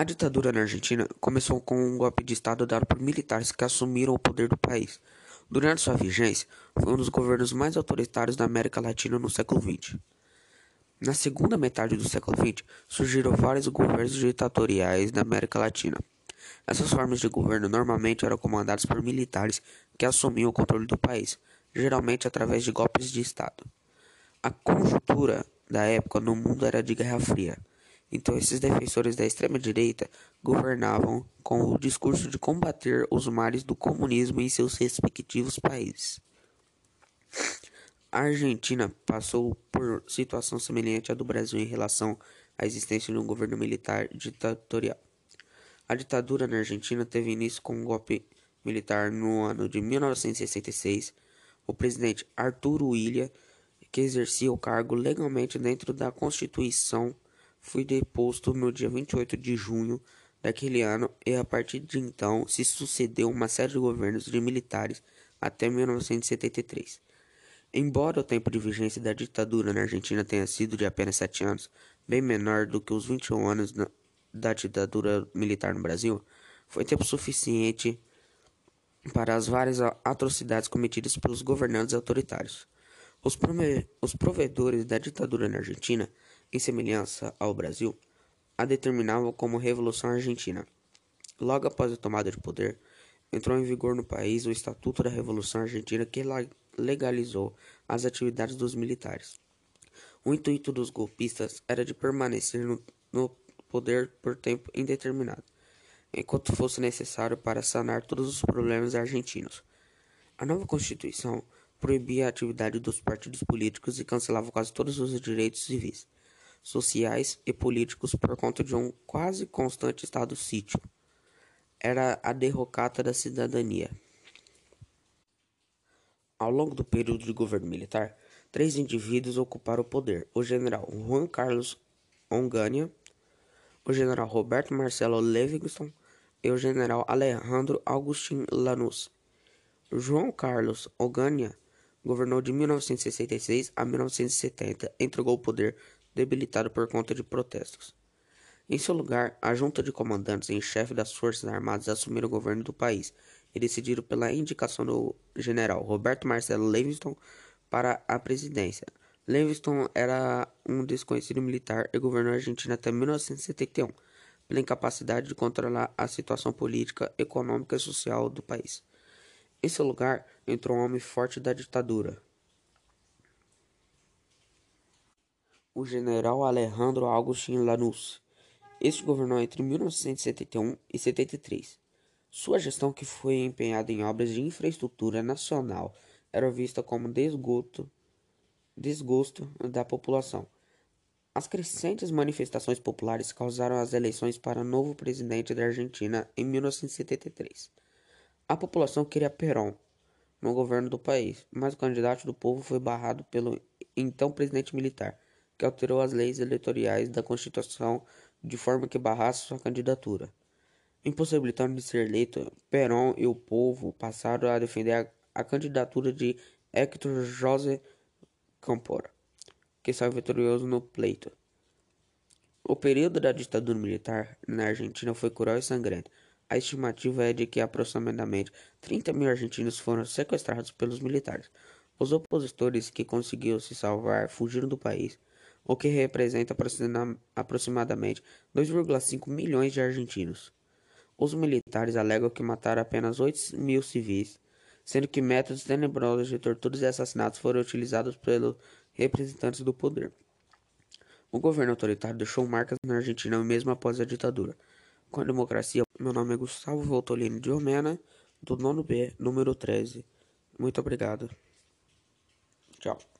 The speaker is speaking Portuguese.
A ditadura na Argentina começou com um golpe de Estado dado por militares que assumiram o poder do país. Durante sua vigência, foi um dos governos mais autoritários da América Latina no século XX. Na segunda metade do século XX, surgiram vários governos ditatoriais da América Latina. Essas formas de governo normalmente eram comandadas por militares que assumiam o controle do país, geralmente através de golpes de Estado. A conjuntura da época no mundo era de Guerra Fria. Então, esses defensores da extrema-direita governavam com o discurso de combater os males do comunismo em seus respectivos países. A Argentina passou por situação semelhante à do Brasil em relação à existência de um governo militar ditatorial. A ditadura na Argentina teve início com um golpe militar no ano de 1966. O presidente Arturo Ilha, que exercia o cargo legalmente dentro da Constituição foi deposto no dia 28 de junho daquele ano e a partir de então se sucedeu uma série de governos de militares até 1973. Embora o tempo de vigência da ditadura na Argentina tenha sido de apenas sete anos, bem menor do que os 21 anos da ditadura militar no Brasil, foi tempo suficiente para as várias atrocidades cometidas pelos governantes autoritários. Os, os provedores da ditadura na Argentina em semelhança ao Brasil, a determinavam como Revolução Argentina. Logo após a tomada de poder, entrou em vigor no país o Estatuto da Revolução Argentina que legalizou as atividades dos militares. O intuito dos golpistas era de permanecer no, no poder por tempo indeterminado, enquanto fosse necessário para sanar todos os problemas argentinos. A nova Constituição proibia a atividade dos partidos políticos e cancelava quase todos os direitos civis sociais e políticos por conta de um quase constante estado sítio. Era a derrocata da cidadania. Ao longo do período de governo militar, três indivíduos ocuparam o poder: o general Juan Carlos Onganha, o general Roberto Marcelo Livingston e o general Alejandro Agustin Lanús. João Carlos Onganha governou de 1966 a 1970, entregou o poder debilitado por conta de protestos. Em seu lugar, a junta de comandantes em chefe das Forças Armadas assumiram o governo do país e decidiram pela indicação do general Roberto Marcelo Livingston para a presidência. Livingston era um desconhecido militar e governou a Argentina até 1971, pela incapacidade de controlar a situação política, econômica e social do país. Em seu lugar, entrou um homem forte da ditadura, o general Alejandro Agustin Lanús. Este governou entre 1971 e 73. Sua gestão, que foi empenhada em obras de infraestrutura nacional, era vista como desgosto, desgosto da população. As crescentes manifestações populares causaram as eleições para novo presidente da Argentina em 1973. A população queria Perón no governo do país, mas o candidato do povo foi barrado pelo então presidente militar que alterou as leis eleitorais da Constituição de forma que barrasse sua candidatura. Impossibilitando de ser eleito, Perón e o povo passaram a defender a, a candidatura de Héctor José Campora, que saiu vitorioso no pleito. O período da ditadura militar na Argentina foi cruel e sangrento. A estimativa é de que aproximadamente 30 mil argentinos foram sequestrados pelos militares. Os opositores que conseguiram se salvar fugiram do país o que representa aproximadamente 2,5 milhões de argentinos. Os militares alegam que mataram apenas 8 mil civis, sendo que métodos tenebrosos de torturas e assassinatos foram utilizados pelos representantes do poder. O governo autoritário deixou marcas na Argentina mesmo após a ditadura. Com a democracia, meu nome é Gustavo Voltolini de Omena, do nono B, número 13. Muito obrigado. Tchau.